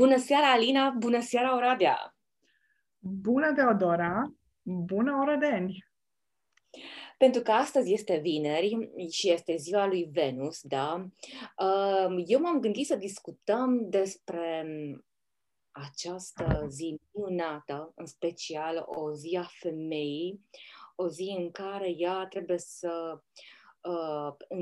Bună seara, Alina! Bună seara, Oradea! Bună, Teodora! Bună, Oradeni! Pentru că astăzi este vineri și este ziua lui Venus, da? Uh, eu m-am gândit să discutăm despre această zi minunată, în special o zi a femeii, o zi în care ea trebuie să uh, uh,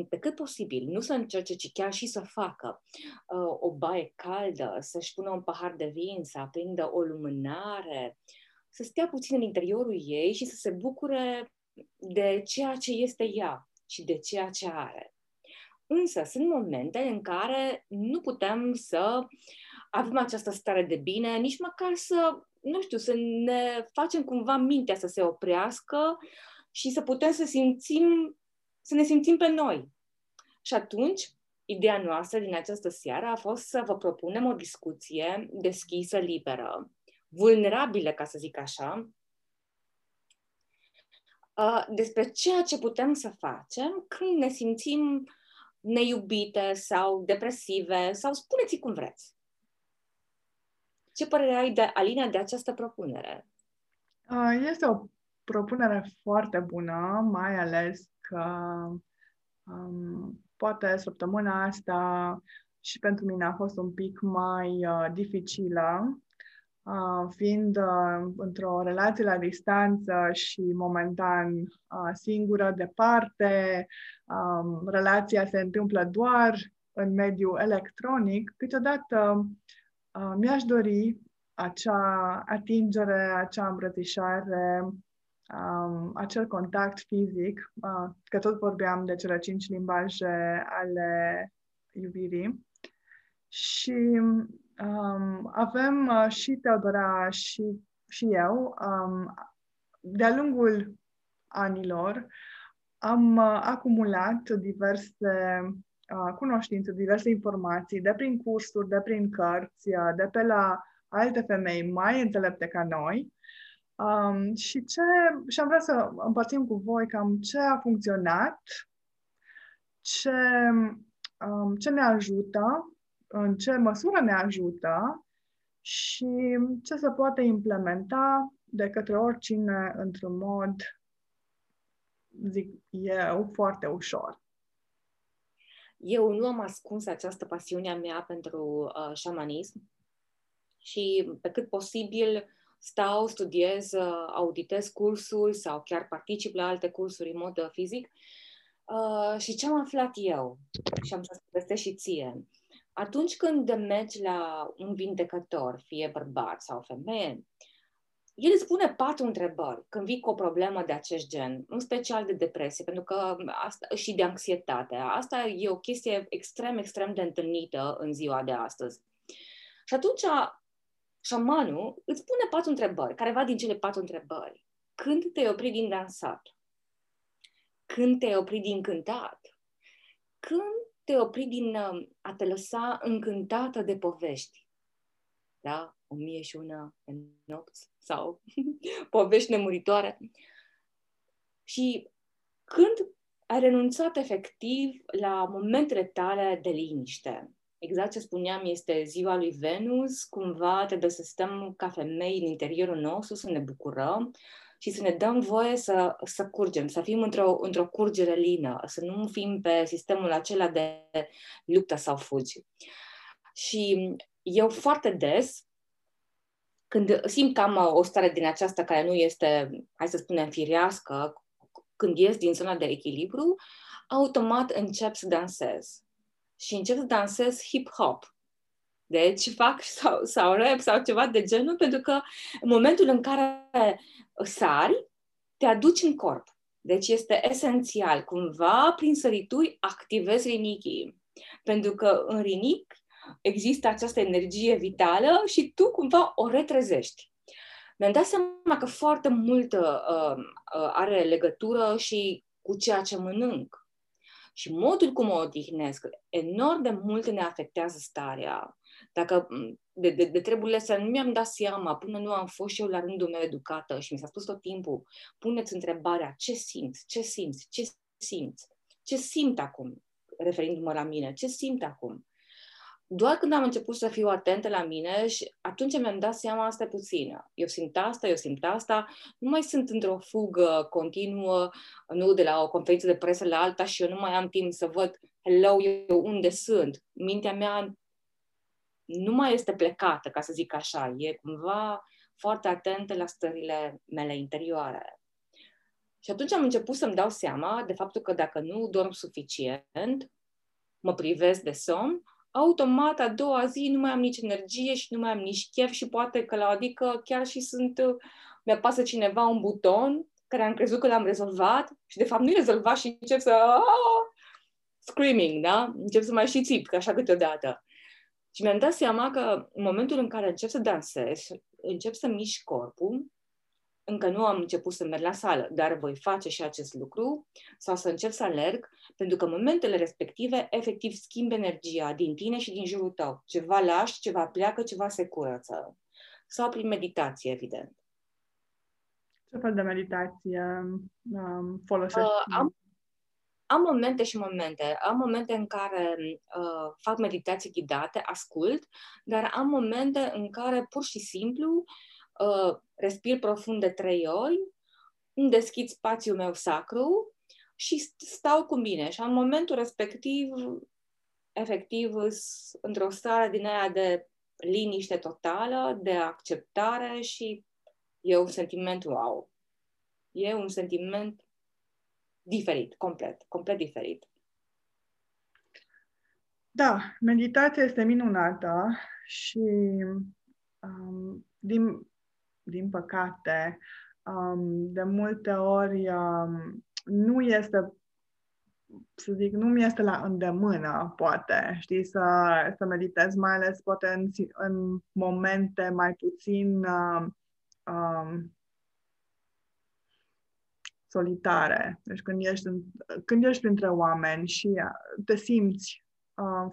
pe cât posibil, nu să încerce, ci chiar și să facă uh, o baie caldă, să-și pună un pahar de vin, să aprindă o lumânare, să stea puțin în interiorul ei și să se bucure de ceea ce este ea și de ceea ce are. Însă sunt momente în care nu putem să avem această stare de bine, nici măcar să, nu știu, să ne facem cumva mintea să se oprească și să putem să simțim să ne simțim pe noi. Și atunci, ideea noastră din această seară a fost să vă propunem o discuție deschisă, liberă, vulnerabilă, ca să zic așa, despre ceea ce putem să facem când ne simțim neiubite sau depresive sau spuneți cum vreți. Ce părere ai de Alina de această propunere? Este o propunere foarte bună, mai ales că um, poate săptămâna asta și pentru mine a fost un pic mai uh, dificilă, uh, fiind uh, într-o relație la distanță și momentan uh, singură, departe, um, relația se întâmplă doar în mediul electronic, câteodată uh, mi-aș dori acea atingere, acea îmbrățișare, um, acel contact fizic, uh, că tot vorbeam de cele cinci limbaje ale iubirii. Și um, avem uh, și Teodora și, și eu, um, de-a lungul anilor, am uh, acumulat diverse uh, cunoștințe, diverse informații, de prin cursuri, de prin cărți, uh, de pe la alte femei mai înțelepte ca noi, Um, și, ce, și am vrea să împărțim cu voi cam ce a funcționat, ce, um, ce ne ajută, în ce măsură ne ajută și ce se poate implementa de către oricine într-un mod, zic eu, foarte ușor. Eu nu am ascuns această pasiune a mea pentru uh, șamanism și pe cât posibil stau, studiez, uh, auditez cursuri sau chiar particip la alte cursuri în mod uh, fizic. Uh, și ce am aflat eu, și am să povestesc și ție, atunci când mergi la un vindecător, fie bărbat sau femeie, el îți pune patru întrebări când vii cu o problemă de acest gen, în special de depresie, pentru că asta, și de anxietate. Asta e o chestie extrem, extrem de întâlnită în ziua de astăzi. Și atunci șamanul îți pune patru întrebări, careva din cele patru întrebări. Când te-ai oprit din dansat? Când te-ai oprit din cântat? Când te-ai oprit din um, a te lăsa încântată de povești? Da? O mie și una nopți sau povești nemuritoare. Și când ai renunțat efectiv la momentele tale de liniște, exact ce spuneam, este ziua lui Venus, cumva trebuie să stăm ca femei în interiorul nostru, să ne bucurăm și să ne dăm voie să, să curgem, să fim într-o, într-o curgere lină, să nu fim pe sistemul acela de luptă sau fugi. Și eu foarte des, când simt că am o stare din aceasta care nu este, hai să spunem, firească, când ies din zona de echilibru, automat încep să dansez și încep să dansez hip-hop. Deci fac sau, sau rap sau ceva de genul, pentru că în momentul în care sari, te aduci în corp. Deci este esențial, cumva, prin sărituri, activezi rinichii. Pentru că în rinic există această energie vitală și tu cumva o retrezești. Mi-am dat seama că foarte mult uh, uh, are legătură și cu ceea ce mănânc. Și modul cum o odihnesc enorm de mult ne afectează starea. Dacă de, de, de treburile astea nu mi-am dat seama până nu am fost și eu la rândul meu educată și mi s-a spus tot timpul, puneți întrebarea ce simți, ce simți, ce simți, ce simt acum, referindu-mă la mine, ce simt acum. Doar când am început să fiu atentă la mine și atunci mi-am dat seama asta puțin. Eu simt asta, eu simt asta, nu mai sunt într-o fugă continuă, nu de la o conferință de presă la alta și eu nu mai am timp să văd, hello, eu unde sunt. Mintea mea nu mai este plecată, ca să zic așa, e cumva foarte atentă la stările mele interioare. Și atunci am început să-mi dau seama de faptul că dacă nu dorm suficient, mă privesc de somn, automat a doua zi nu mai am nici energie și nu mai am nici chef și poate că la adică chiar și sunt, mi-apasă cineva un buton care am crezut că l-am rezolvat și de fapt nu-i rezolvat și încep să ah, screaming, da? Încep să mai și țip, ca așa câteodată. Și mi-am dat seama că în momentul în care încep să dansez, încep să mișc corpul, încă nu am început să merg la sală, dar voi face și acest lucru sau să încep să alerg, pentru că în momentele respective, efectiv, schimb energia din tine și din jurul tău. Ceva lași, ceva pleacă, ceva se curăță. Sau prin meditație, evident. Ce fel de meditație um, folosești? Uh, am, am momente și momente. Am momente în care uh, fac meditații ghidate, ascult, dar am momente în care pur și simplu uh, respir profund de trei ori, îmi deschid spațiul meu sacru și stau cu mine. Și în momentul respectiv, efectiv, într-o stare din aia de liniște totală, de acceptare și e un sentiment wow. E un sentiment diferit, complet, complet diferit. Da, meditația este minunată și um, din, din păcate, um, de multe ori um, nu este să zic, nu mi este la îndemână, poate, știi, să, să meditez, mai ales poate în, în momente mai puțin uh, um, solitare. Deci când ești, în, când ești printre oameni și te simți uh,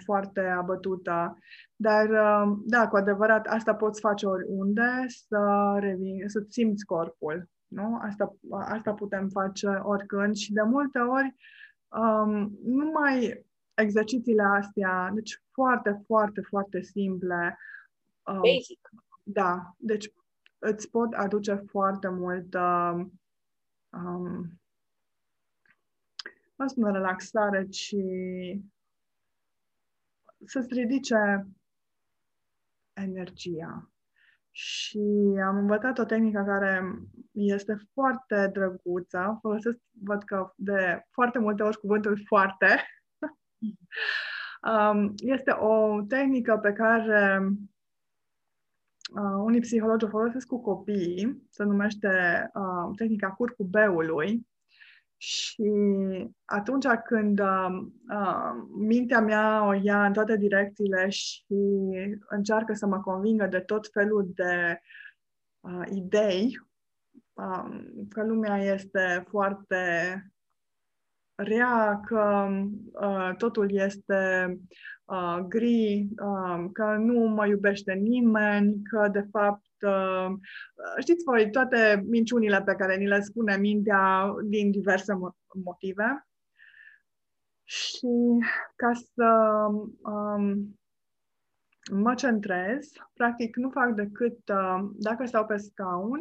foarte abătută, dar uh, da, cu adevărat, asta poți face oriunde, să revin, să simți corpul. Nu? Asta, asta putem face oricând și de multe ori um, numai exercițiile astea, deci foarte, foarte, foarte simple. Um, Basic. Da, deci îți pot aduce foarte mult uh, um, nu spune relaxare, ci să-ți ridice energia. Și am învățat o tehnică care este foarte drăguță. Folosesc, văd că de foarte multe ori cuvântul foarte. um, este o tehnică pe care uh, unii psihologi o folosesc cu copiii, se numește uh, tehnica curcubeului și atunci când uh, uh, mintea mea o ia în toate direcțiile și încearcă să mă convingă de tot felul de uh, idei, uh, că lumea este foarte rea, că uh, totul este uh, gri, uh, că nu mă iubește nimeni, că de fapt uh, știți voi toate minciunile pe care ni le spune mintea din diverse motive. Și ca să um, mă centrez, practic nu fac decât, uh, dacă stau pe scaun,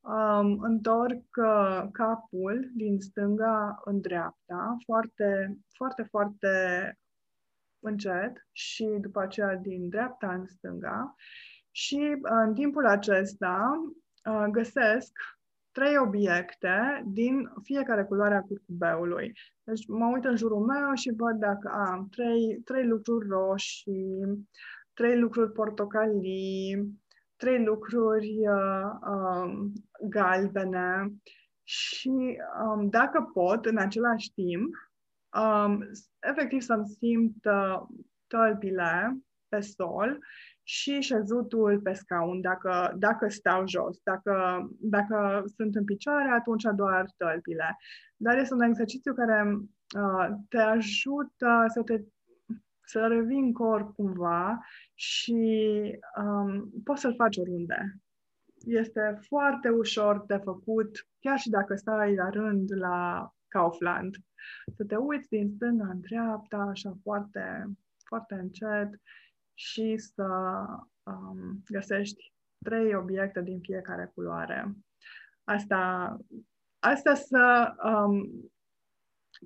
um, întorc uh, capul din stânga în dreapta, foarte, foarte, foarte încet și după aceea din dreapta în stânga și uh, în timpul acesta uh, găsesc trei obiecte din fiecare culoare a curcubeului. Deci mă uit în jurul meu și văd dacă am trei, trei lucruri roșii, trei lucruri portocalii, trei lucruri uh, um, galbene și um, dacă pot în același timp, um, efectiv să-mi simt uh, tălpile pe sol și șezutul pe scaun, dacă, dacă stau jos. Dacă, dacă sunt în picioare, atunci doar tălpile. Dar este un exercițiu care uh, te ajută să te să revii în corp cumva și um, poți să-l faci oriunde. Este foarte ușor de făcut, chiar și dacă stai la rând la Kaufland. Să te uiți din stânga în dreapta, așa foarte, foarte încet și să um, găsești trei obiecte din fiecare culoare. Asta, asta să um,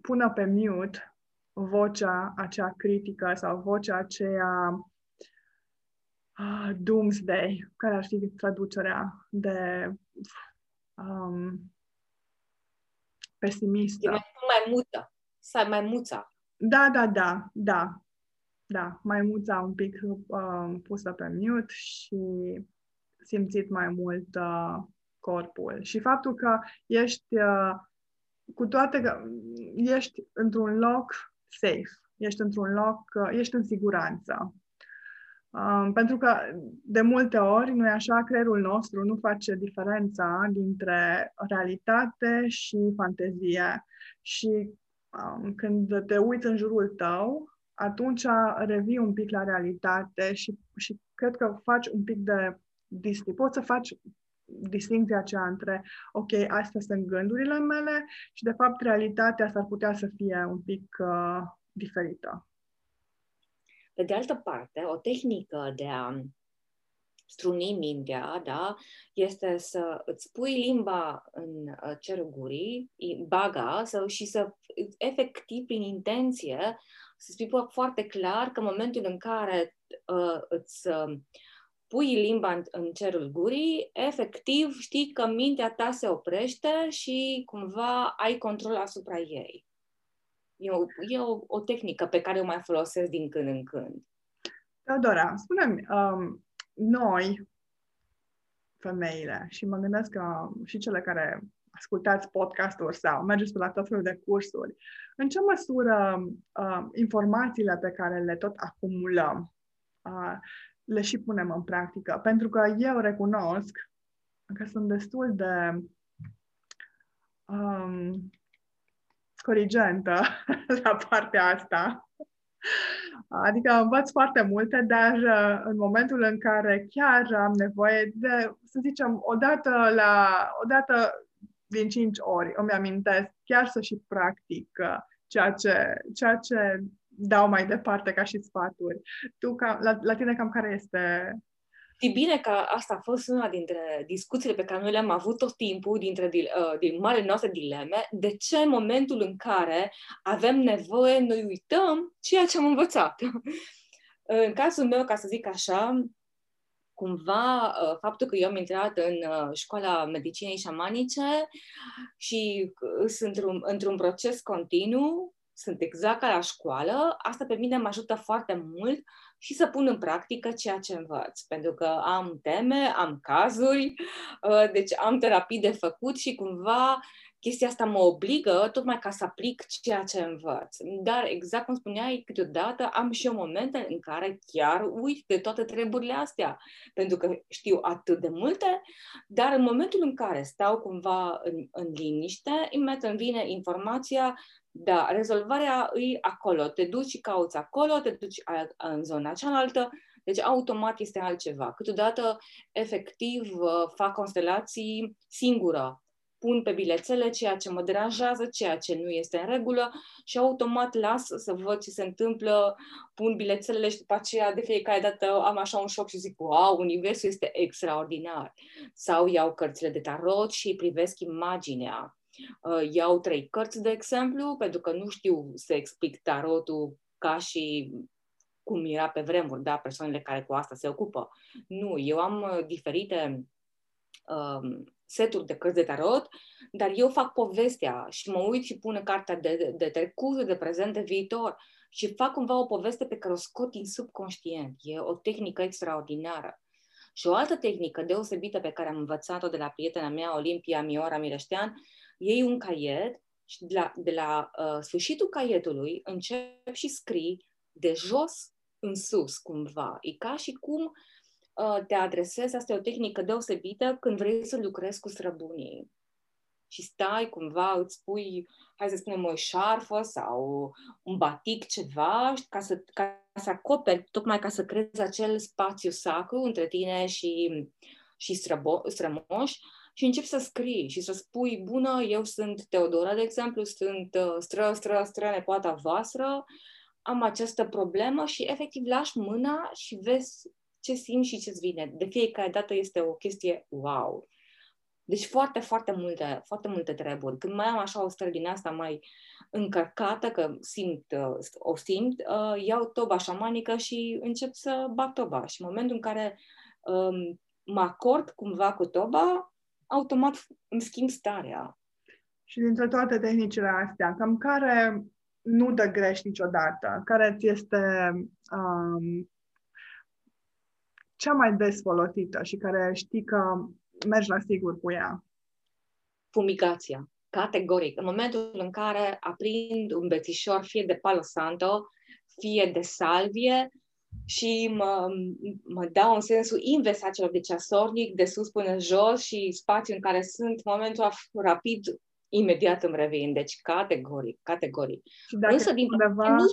pună pe mute vocea acea critică sau vocea aceea uh, doomsday, care ar fi traducerea de um, pesimistă. E mai, mai mută. Să mai muța. Da, da, da, da. Da, mai muța un pic uh, pusă pe mute și simțit mai mult uh, corpul. Și faptul că ești, uh, cu toate că ești într-un loc safe, ești într-un loc, uh, ești în siguranță. Um, pentru că de multe ori, nu așa, creierul nostru nu face diferența dintre realitate și fantezie. Și um, când te uiți în jurul tău, atunci revii un pic la realitate și, și cred că faci un pic de distinție. Poți să faci distinția aceea între, ok, astea sunt gândurile mele și, de fapt, realitatea s-ar putea să fie un pic uh, diferită. Pe de altă parte, o tehnică de a struni mintea, da, este să îți pui limba în uh, cerul gurii, baga, să, și să efectiv, prin intenție, să spui foarte clar că în momentul în care uh, îți uh, pui limba în, în cerul gurii, efectiv știi că mintea ta se oprește și cumva ai control asupra ei. E o, e o, o tehnică pe care o mai folosesc din când în când. Teodora, spune um, noi, femeile, și mă gândesc că și cele care ascultați podcasturi sau mergeți pe la tot felul de cursuri, în ce măsură uh, informațiile pe care le tot acumulăm uh, le și punem în practică? Pentru că eu recunosc că sunt destul de um, corigentă la partea asta. Adică învăț foarte multe, dar uh, în momentul în care chiar am nevoie de, să zicem, o dată, la, o dată din cinci ori îmi amintesc chiar să și practic uh, ceea ce, ceea ce dau mai departe ca și sfaturi. Tu, ca, la, la tine, cam care este Știi bine că asta a fost una dintre discuțiile pe care noi le-am avut tot timpul dintre uh, din marele noastre dileme. De ce în momentul în care avem nevoie, noi uităm ceea ce am învățat? în cazul meu, ca să zic așa, cumva uh, faptul că eu am intrat în uh, școala medicinei șamanice și sunt într-un, într-un proces continuu, sunt exact ca la școală, asta pe mine mă ajută foarte mult și să pun în practică ceea ce învăț. Pentru că am teme, am cazuri, uh, deci am terapii de făcut și cumva chestia asta mă obligă tocmai ca să aplic ceea ce învăț. Dar, exact cum spuneai, câteodată am și eu momente în care chiar uit de toate treburile astea, pentru că știu atât de multe, dar în momentul în care stau cumva în, în liniște, imediat îmi vine informația da, rezolvarea e acolo. Te duci și cauți acolo, te duci în zona cealaltă, deci automat este altceva. Câteodată, efectiv, uh, fac constelații singură. Pun pe bilețele ceea ce mă deranjează, ceea ce nu este în regulă și automat las să văd ce se întâmplă, pun bilețelele și după aceea de fiecare dată am așa un șoc și zic, wow, universul este extraordinar. Sau iau cărțile de tarot și privesc imaginea Uh, iau trei cărți, de exemplu, pentru că nu știu să explic tarotul ca și cum era pe vremuri, da, persoanele care cu asta se ocupă. Nu, eu am uh, diferite um, seturi de cărți de tarot, dar eu fac povestea și mă uit și pun cartea de, de, de trecut, de prezent, de viitor și fac cumva o poveste pe care o scot din subconștient. E o tehnică extraordinară. Și o altă tehnică deosebită pe care am învățat-o de la prietena mea, Olimpia Miora Mireștean, iei un caiet și de la, de la uh, sfârșitul caietului începi și scrii de jos în sus, cumva. E ca și cum uh, te adresezi, asta e o tehnică deosebită când vrei să lucrezi cu străbunii. Și stai cumva, îți pui, hai să spunem, o șarfă sau un batic, ceva, ca să, ca să acoperi, tocmai ca să creezi acel spațiu sacru între tine și, și străbo- strămoși și începi să scrii și să spui, bună, eu sunt Teodora, de exemplu, sunt uh, stră, stră, stră, nepoata voastră, am această problemă și efectiv lași mâna și vezi ce simți și ce-ți vine. De fiecare dată este o chestie wow. Deci foarte, foarte multe, foarte multe treburi. Când mai am așa o stare din asta mai încărcată, că simt, uh, o simt, uh, iau toba șamanică și încep să bag toba. Și în momentul în care um, mă acord cumva cu toba, automat îmi schimb starea. Și dintre toate tehnicile astea, cam care nu dă greș niciodată, care ți este um, cea mai des folosită și care știi că mergi la sigur cu ea? Fumigația, categoric. În momentul în care aprind un bețișor, fie de palo santo, fie de salvie, și mă, mă dau în sensul invers a celor de ceasornic, de sus până jos și spațiul în care sunt, momentul rapid, imediat îmi revin. Deci, categoric, categoric. Și dacă Însă, din undeva, nu,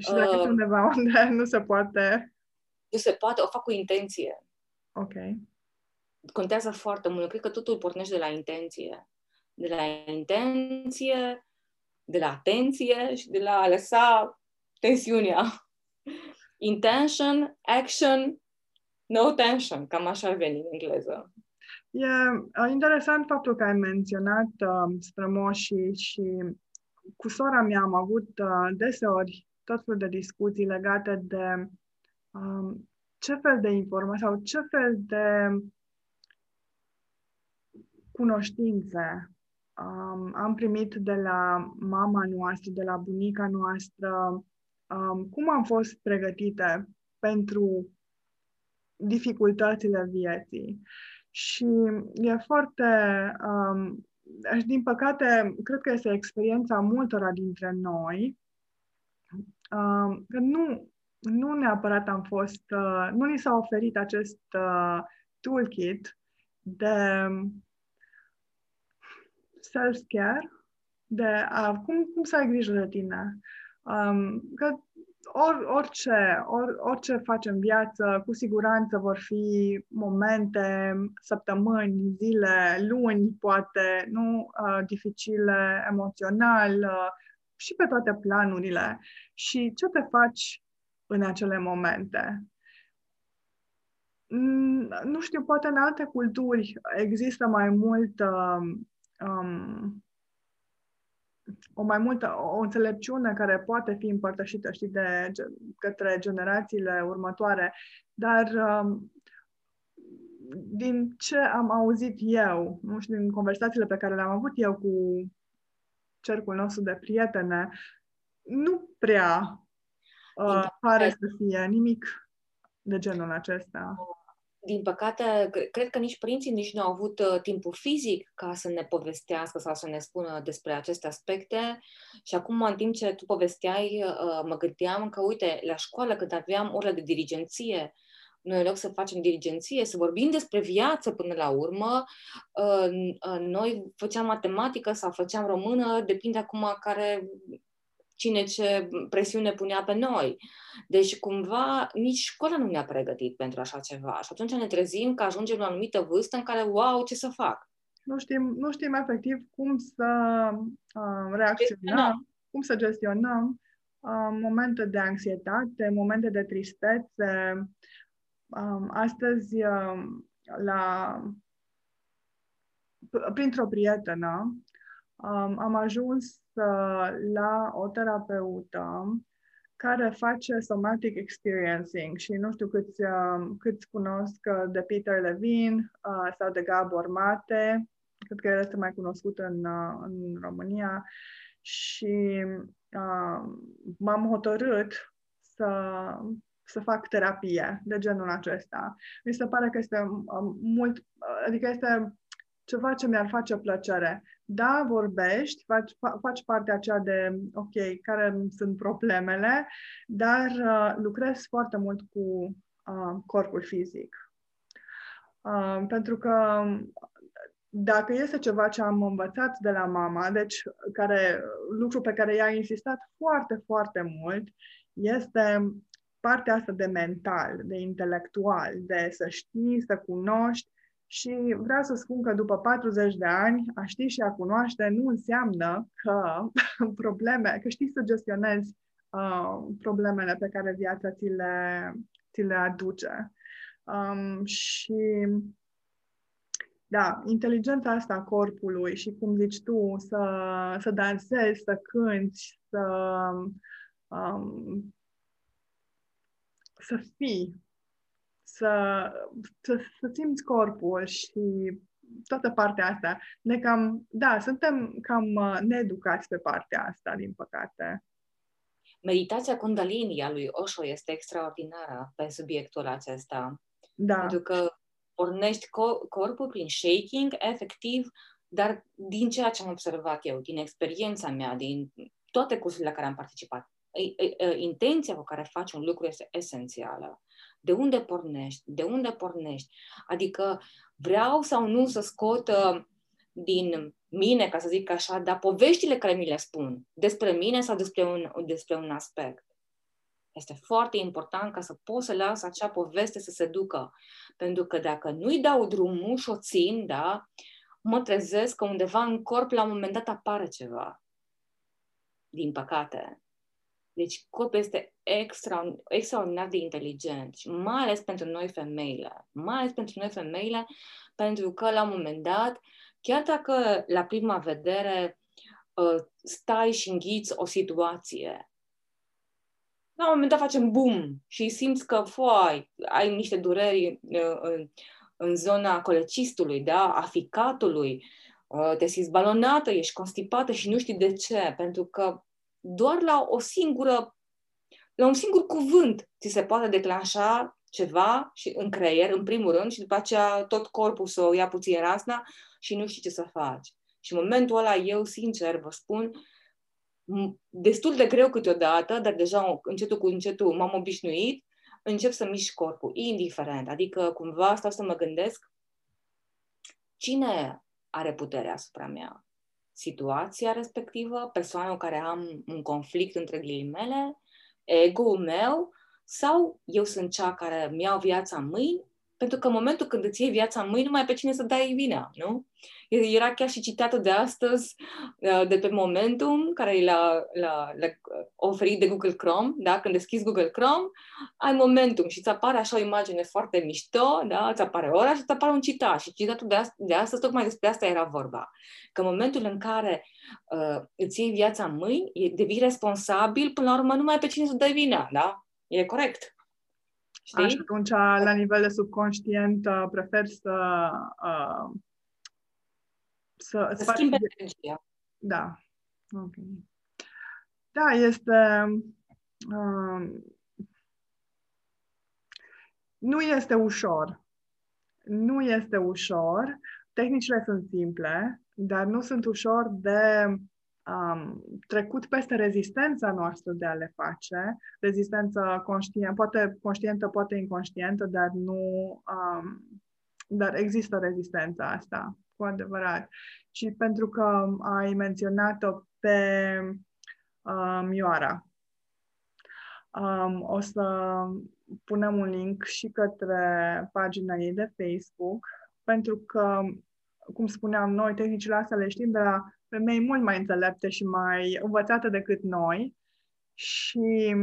și dacă uh, undeva unde nu se poate... Nu se poate, o fac cu intenție. Ok. Contează foarte mult. Cred că totul pornește de la intenție. De la intenție, de la atenție și de la a lăsa tensiunea. Intention, action, no tension. Cam așa ar veni în engleză. E uh, interesant faptul că ai menționat uh, strămoșii și cu sora mea am avut uh, deseori tot felul de discuții legate de um, ce fel de informații sau ce fel de cunoștințe um, am primit de la mama noastră, de la bunica noastră, um, cum am fost pregătite pentru dificultățile vieții. Și e foarte, um, din păcate, cred că este experiența multora dintre noi, um, că nu, nu neapărat am fost, uh, nu ni s-a oferit acest uh, toolkit de self-care, de a, cum, cum să ai grijă de tine. Um, că or, orice, or, orice faci în viață, cu siguranță vor fi momente, săptămâni, zile, luni, poate, nu uh, dificile emoțional uh, și pe toate planurile. Și ce te faci în acele momente? Mm, nu știu, poate în alte culturi există mai mult uh, um, o mai multă, o înțelepciune care poate fi împărtășită, știi, de către generațiile următoare, dar um, din ce am auzit eu, nu știu, din conversațiile pe care le-am avut eu cu cercul nostru de prietene, nu prea uh, pare să fie nimic de genul acesta din păcate, cred că nici părinții nici nu au avut uh, timpul fizic ca să ne povestească sau să ne spună despre aceste aspecte. Și acum, în timp ce tu povesteai, uh, mă gândeam că, uite, la școală, când aveam orele de dirigenție, noi, în loc să facem dirigenție, să vorbim despre viață până la urmă, uh, noi făceam matematică sau făceam română, depinde acum care cine ce presiune punea pe noi. Deci, cumva, nici școala nu ne-a pregătit pentru așa ceva. Și atunci ne trezim că ajungem la o anumită vârstă în care, wow, ce să fac? Nu știm, nu știm efectiv cum să uh, reacționăm, cum să gestionăm uh, momente de anxietate, momente de tristețe. Uh, astăzi, uh, la, printr-o prietenă, um, am ajuns uh, la o terapeută care face somatic experiencing și nu știu câți, uh, câți cunosc uh, de Peter Levine uh, sau de Gabor Mate, cred că el este mai cunoscut în, uh, în România și uh, m-am hotărât să, să fac terapie de genul acesta. Mi se pare că este uh, mult, adică este ceva ce mi-ar face plăcere. Da, vorbești, faci, faci partea aceea de, ok, care sunt problemele, dar uh, lucrez foarte mult cu uh, corpul fizic. Uh, pentru că dacă este ceva ce am învățat de la mama, deci care, lucru pe care ea a insistat foarte, foarte mult, este partea asta de mental, de intelectual, de să știi, să cunoști și vreau să spun că după 40 de ani, a ști și a cunoaște nu înseamnă că probleme, că știi să gestionezi uh, problemele pe care viața ți le, ți le aduce. Um, și da, inteligența asta a corpului și cum zici tu, să, să dansezi, să cânti, să, um, să fii, să, să, să simți corpul și toată partea asta. Ne cam, da, suntem cam uh, needucați pe partea asta, din păcate. Meditația Kundalini a lui Osho este extraordinară pe subiectul acesta. Da. Pentru că pornești co- corpul prin shaking, efectiv, dar din ceea ce am observat eu, din experiența mea, din toate cursurile la care am participat, intenția cu care faci un lucru este esențială. De unde pornești? De unde pornești? Adică vreau sau nu să scot uh, din mine, ca să zic așa, dar poveștile care mi le spun despre mine sau despre un, despre un aspect. Este foarte important ca să pot să las acea poveste să se ducă. Pentru că dacă nu-i dau drumul și o țin, da, mă trezesc că undeva în corp la un moment dat apare ceva. Din păcate. Deci corpul este extra, extraordinar de inteligent și mai ales pentru noi femeile. Mai ales pentru noi femeile, pentru că la un moment dat, chiar dacă la prima vedere uh, stai și înghiți o situație, la un moment dat facem boom și simți că, foi, ai niște dureri uh, în, în zona colecistului, da, a ficatului, uh, te simți balonată, ești constipată și nu știi de ce, pentru că doar la o singură, la un singur cuvânt ți se poate declanșa ceva și în creier, în primul rând, și după aceea tot corpul să o ia puțin rasna și nu știi ce să faci. Și în momentul ăla, eu, sincer, vă spun, destul de greu câteodată, dar deja încetul cu încetul m-am obișnuit, încep să mișc corpul, indiferent. Adică cumva stau să mă gândesc cine are puterea asupra mea? Situația respectivă, persoana cu care am un conflict între ghilimele, ego-ul meu sau eu sunt cea care mi iau viața în mâini pentru că în momentul când îți iei viața în mâini, nu mai ai pe cine să dai vina, nu? Era chiar și citatul de astăzi, uh, de pe Momentum, care l-a, l-a, l-a oferit de Google Chrome, da? Când deschizi Google Chrome, ai Momentum și îți apare așa o imagine foarte mișto, da? Îți apare ora și îți apare un citat. Și citatul de, ast- de astăzi, tocmai despre asta era vorba. Că în momentul în care uh, îți iei viața în mâini, devii responsabil, până la urmă nu mai ai pe cine să dai vina, da? E corect. Știi? Așa, atunci, la nivel de subconștient, uh, prefer să... Uh, să să faci... energia. Da. Ok. Da, este... Uh, nu este ușor. Nu este ușor. Tehnicile sunt simple, dar nu sunt ușor de um, trecut peste rezistența noastră de a le face, rezistență conștientă, poate conștientă, poate inconștientă, dar nu, um, dar există rezistența asta, cu adevărat. Și pentru că ai menționat-o pe um, Ioara, um, o să punem un link și către pagina ei de Facebook, pentru că, cum spuneam, noi tehnicile astea le știm de la femei mult mai înțelepte și mai învățate decât noi și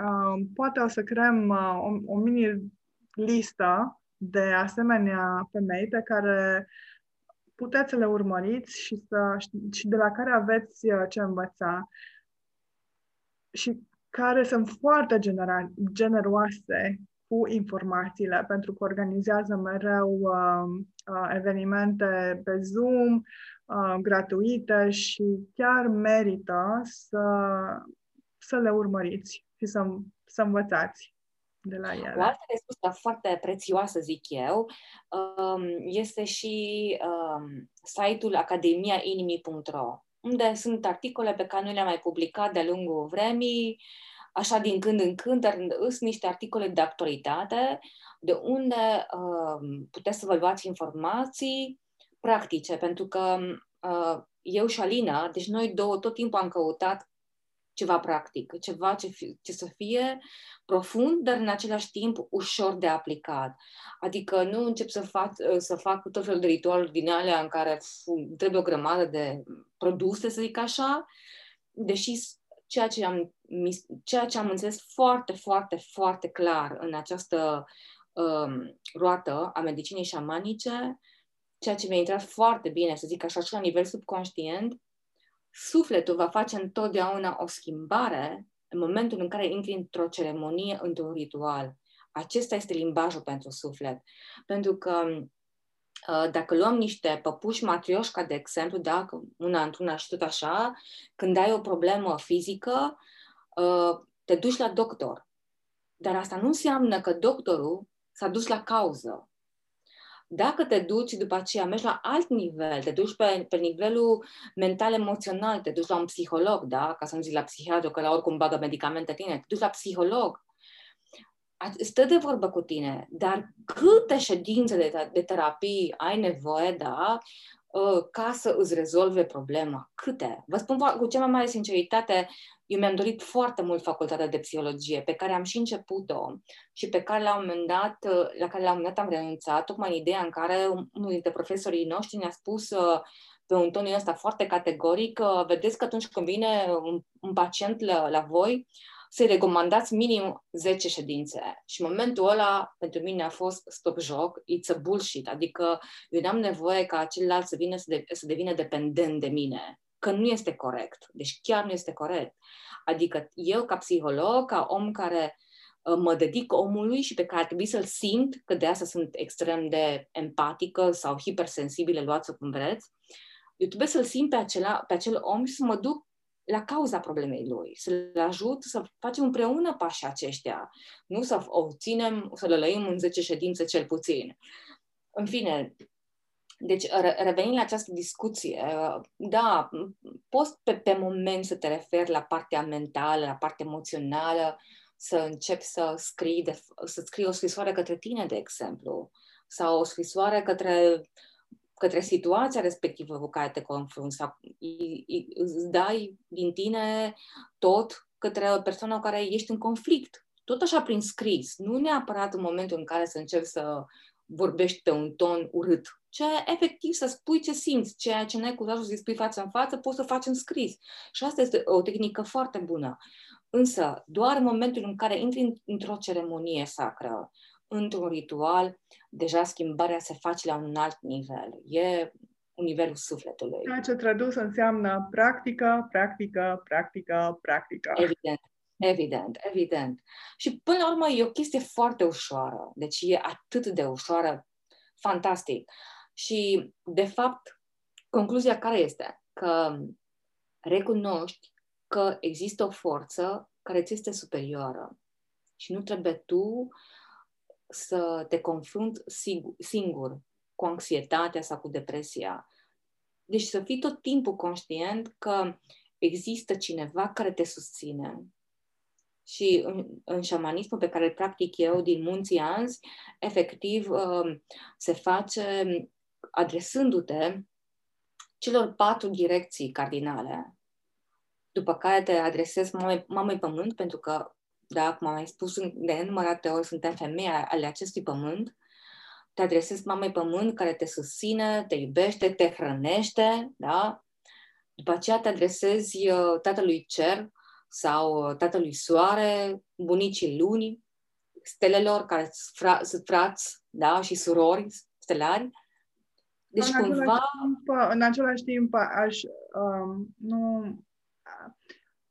uh, poate o să creăm uh, o, o mini listă de asemenea femei pe care puteți să le urmăriți și, să, și de la care aveți uh, ce învăța și care sunt foarte genera- generoase cu informațiile, pentru că organizează mereu uh, uh, evenimente pe Zoom, uh, gratuite și chiar merită să, să le urmăriți și să, să învățați de la ele. O altă resursă foarte prețioasă, zic eu, um, este și um, site-ul academiainimii.ro, unde sunt articole pe care nu le-am mai publicat de-a lungul vremii, așa din când în când, dar sunt niște articole de actualitate, de unde uh, puteți să vă luați informații practice, pentru că uh, eu și Alina, deci noi două tot timpul am căutat ceva practic, ceva ce, fi, ce să fie profund, dar în același timp ușor de aplicat. Adică nu încep să fac, să fac tot felul de ritualuri din alea în care trebuie o grămadă de produse, să zic așa, deși ceea ce am, ceea ce am înțeles foarte, foarte, foarte clar în această um, roată a medicinei șamanice, ceea ce mi-a intrat foarte bine, să zic așa, și la nivel subconștient, sufletul va face întotdeauna o schimbare în momentul în care intri într-o ceremonie, într-un ritual. Acesta este limbajul pentru suflet. Pentru că uh, dacă luăm niște păpuși matrioșca, de exemplu, da, una într-una și tot așa, când ai o problemă fizică, uh, te duci la doctor. Dar asta nu înseamnă că doctorul s-a dus la cauză. Dacă te duci după aceea, mergi la alt nivel, te duci pe, pe nivelul mental-emoțional, te duci la un psiholog, da? ca să nu zic la psihiatru, că la oricum bagă medicamente tine, te duci la psiholog, stă de vorbă cu tine, dar câte ședințe de, de terapie ai nevoie, da, ă, ca să îți rezolve problema? Câte? Vă spun cu cea mai mare sinceritate, eu mi-am dorit foarte mult facultatea de psihologie, pe care am și început-o și pe care la un moment dat, ă, la care la un moment dat am renunțat, tocmai în ideea în care unul dintre profesorii noștri ne-a spus ă, pe un ton ăsta foarte categoric, vedeți că atunci când vine un, un pacient la, la voi, să-i recomandați minim 10 ședințe. Și momentul ăla, pentru mine, a fost stop joc, it's a bullshit. Adică eu n-am nevoie ca celălalt să, vină să, de, să devină dependent de mine. Că nu este corect. Deci chiar nu este corect. Adică eu, ca psiholog, ca om care uh, mă dedic omului și pe care ar trebui să-l simt, că de asta sunt extrem de empatică sau hipersensibilă, luați-o cum vreți, eu trebuie să-l simt pe, acela, pe acel om și să mă duc la cauza problemei lui, să-l ajut să facem împreună pașii aceștia, nu să o ținem, să le lăim în 10 ședințe cel puțin. În fine, deci, revenind la această discuție, da, poți pe, pe moment să te referi la partea mentală, la partea emoțională, să începi să scrii, de, să scrii o scrisoare către tine, de exemplu, sau o scrisoare către către situația respectivă cu care te confrunți sau îți dai din tine tot către o persoană cu care ești în conflict. Tot așa prin scris, nu neapărat în momentul în care să începi să vorbești pe un ton urât, ce efectiv să spui ce simți, ceea ce n-ai curajul să spui față în față, poți să faci în scris. Și asta este o tehnică foarte bună. Însă, doar în momentul în care intri într-o ceremonie sacră, într-un ritual, deja schimbarea se face la un alt nivel. E un nivelul sufletului. Ceea ce tradus înseamnă practică, practică, practică, practică. Evident. Evident, evident. Și până la urmă e o chestie foarte ușoară. Deci e atât de ușoară, fantastic. Și, de fapt, concluzia care este? Că recunoști că există o forță care ți este superioară și nu trebuie tu să te confrunți singur cu anxietatea sau cu depresia. Deci să fii tot timpul conștient că există cineva care te susține. Și în, în șamanismul pe care îl practic eu din munții Anzi, efectiv um, se face adresându-te celor patru direcții cardinale, după care te adresezi mamei, mamei pământ, pentru că da, cum am mai spus de nenumărate ori, suntem femei ale acestui pământ, te adresezi mamei pământ care te susține, te iubește, te hrănește, da? După aceea te adresezi uh, tatălui cer sau uh, tatălui soare, bunicii luni, stelelor care sunt frați da? și surori stelari. Deci în cumva... Același timp, în același timp aș, um, nu,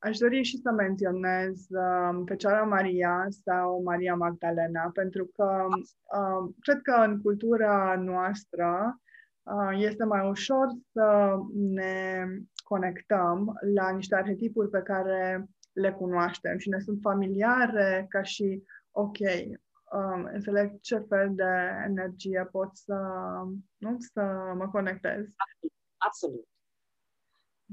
Aș dori și să menționez uh, Fecioara Maria sau Maria Magdalena, pentru că uh, cred că în cultura noastră uh, este mai ușor să ne conectăm la niște arhetipuri pe care le cunoaștem și ne sunt familiare ca și ok, um, înțeleg ce fel de energie pot să, nu, să mă conectez. Absolut.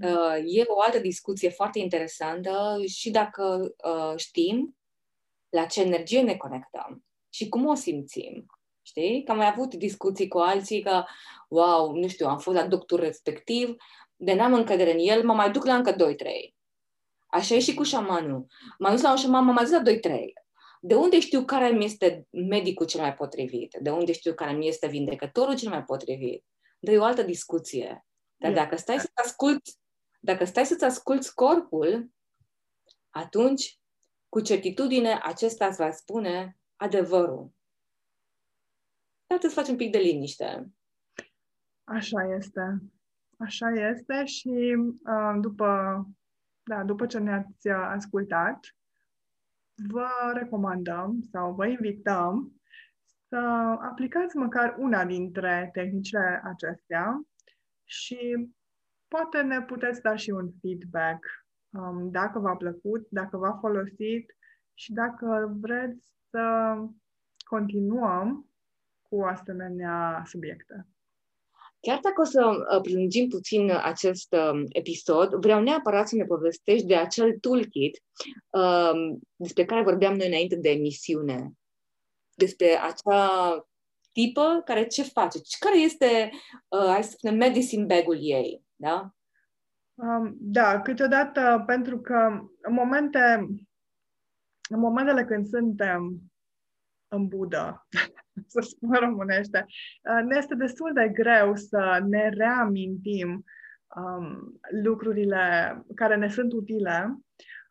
Uh, e o altă discuție foarte interesantă și dacă uh, știm la ce energie ne conectăm și cum o simțim. Știi? Că am mai avut discuții cu alții că, wow, nu știu, am fost la doctor respectiv, de n-am încredere în el, mă mai duc la încă 2-3. Așa e și cu șamanul. M-am dus la un șaman, m-am mai dus la 2-3. De unde știu care mi este medicul cel mai potrivit? De unde știu care mi este vindecătorul cel mai potrivit? De o altă discuție. Dar dacă stai să asculti dacă stai să-ți asculți corpul, atunci, cu certitudine, acesta îți va spune adevărul. Dar să faci un pic de liniște. Așa este. Așa este și uh, după, da, după ce ne-ați ascultat, vă recomandăm sau vă invităm să aplicați măcar una dintre tehnicile acestea și poate ne puteți da și un feedback um, dacă v-a plăcut, dacă v-a folosit și dacă vreți să continuăm cu asemenea subiecte. Chiar dacă o să uh, prelungim puțin acest um, episod, vreau neapărat să ne povestești de acel toolkit um, despre care vorbeam noi înainte de emisiune. Despre acea tipă care ce face? Care este, uh, hai să spunem, medicine bag-ul ei, da? Um, da, câteodată pentru că în momente, în momentele când suntem în budă, să spun românește, uh, ne este destul de greu să ne reamintim um, lucrurile care ne sunt utile.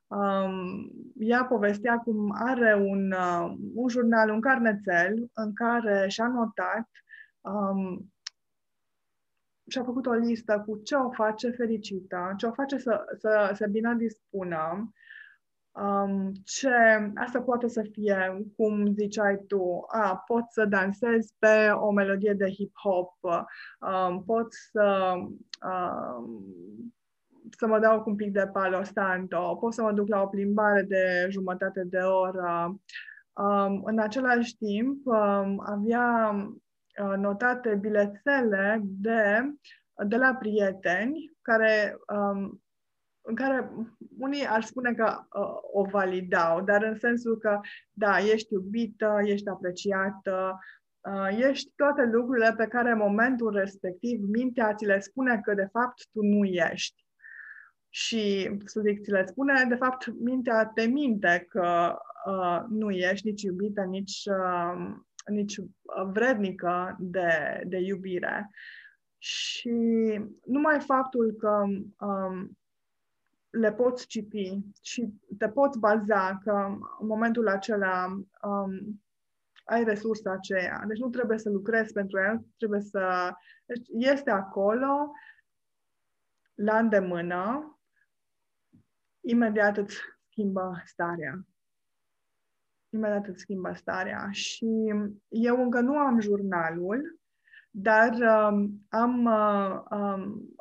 Um, ea povestea cum are un, uh, un jurnal, un carnețel în care și-a notat um, și-a făcut o listă cu ce o face fericită, ce o face să, să să bine dispună, um, ce asta poate să fie, cum ziceai tu, a, pot să dansez pe o melodie de hip-hop, um, pot să um, să mă dau cu un pic de palo santo, pot să mă duc la o plimbare de jumătate de oră. Um, în același timp, um, avea uh, notate bilețele de, de la prieteni care um, în care unii ar spune că uh, o validau, dar în sensul că, da, ești iubită, ești apreciată, uh, ești toate lucrurile pe care în momentul respectiv mintea ți le spune că de fapt tu nu ești. Și, să zic, ți le spune, de fapt, mintea te minte că uh, nu ești nici iubită, nici, uh, nici vrednică de, de iubire. Și numai faptul că um, le poți citi și te poți baza că în momentul acela um, ai resursa aceea. Deci nu trebuie să lucrezi pentru el, trebuie să... Deci este acolo, la îndemână, imediat îți schimbă starea. Imediat îți schimbă starea. Și eu încă nu am jurnalul, dar um, am uh, um,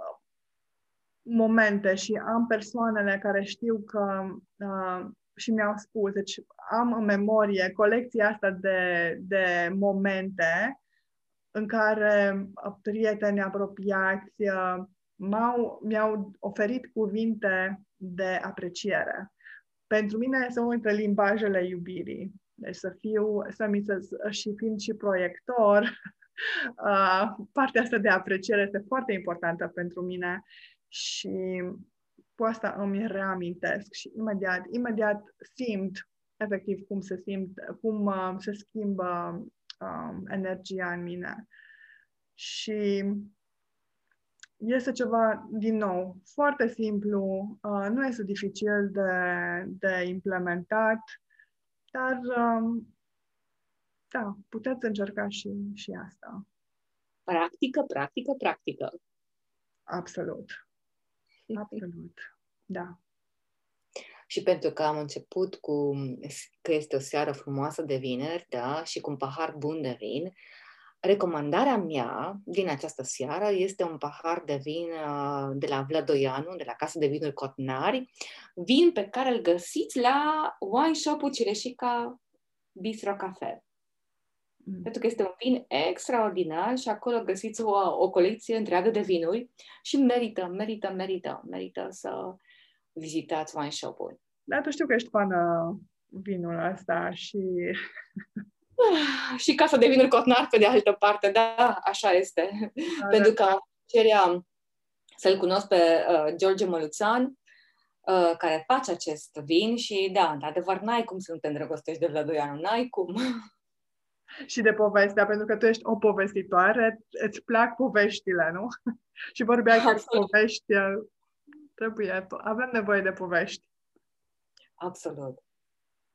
momente și am persoanele care știu că uh, și mi-au spus, deci am în memorie colecția asta de, de momente în care uh, prieteni apropiați uh, m-au, mi-au oferit cuvinte de apreciere. Pentru mine este unul dintre limbajele iubirii. Deci să fiu, să mi se, și fiind și proiector, uh, partea asta de apreciere este foarte importantă pentru mine și cu asta îmi reamintesc și imediat, imediat simt efectiv cum se simt, cum uh, se schimbă um, energia în mine. Și este ceva, din nou, foarte simplu, uh, nu este dificil de, de implementat, dar um, da, puteți încerca și, și asta. Practică, practică, practică. Absolut. Absolut, da. Și pentru că am început cu că este o seară frumoasă de vineri, da, și cu un pahar bun de vin, recomandarea mea din această seară este un pahar de vin uh, de la Vladoianu, de la Casa de Vinuri Cotnari, vin pe care îl găsiți la wine shop-ul Cireșica Bistro Cafe. Mm. Pentru că este un vin extraordinar și acolo găsiți o, o colecție întreagă de vinuri și merită, merită, merită, merită să vizitați wine shop-ul. Da, tu știu că ești fană vinul ăsta și... și casa de vinuri Cotnar, pe de altă parte, da, așa este. Da, Pentru da. că cerea să-l cunosc pe uh, George Măluțan, uh, care face acest vin și, da, într-adevăr, n-ai cum să nu te îndrăgostești de Vladoianu, n-ai cum. și de povestea, pentru că tu ești o povestitoare, îți plac poveștile, nu? și vorbeai că povești, trebuie, avem nevoie de povești. Absolut.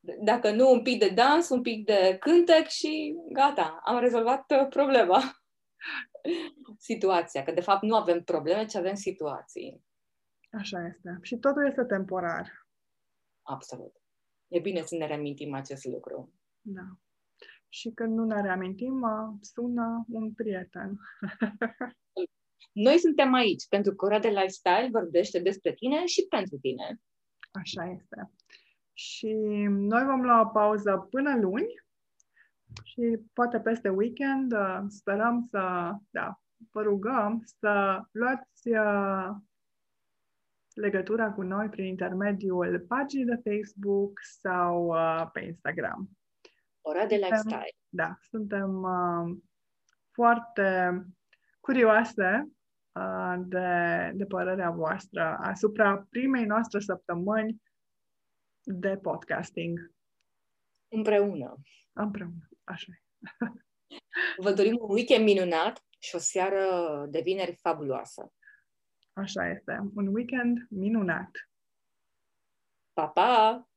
Dacă nu, un pic de dans, un pic de cântec și gata, am rezolvat uh, problema. Situația, că de fapt nu avem probleme, ci avem situații. Așa este. Și totul este temporar. Absolut. E bine să ne reamintim acest lucru. Da. Și când nu ne reamintim, sună un prieten. Noi suntem aici pentru că ora de lifestyle vorbește despre tine și pentru tine. Așa este. Și noi vom lua o pauză până luni și poate peste weekend uh, sperăm să, da, vă rugăm să luați uh, legătura cu noi prin intermediul paginii de Facebook sau uh, pe Instagram. Ora de lifestyle. Da, suntem uh, foarte curioase uh, de, de părerea voastră asupra primei noastre săptămâni de podcasting. Împreună. Împreună, așa Vă dorim un weekend minunat și o seară de vineri fabuloasă. Așa este. Un weekend minunat. Pa, pa!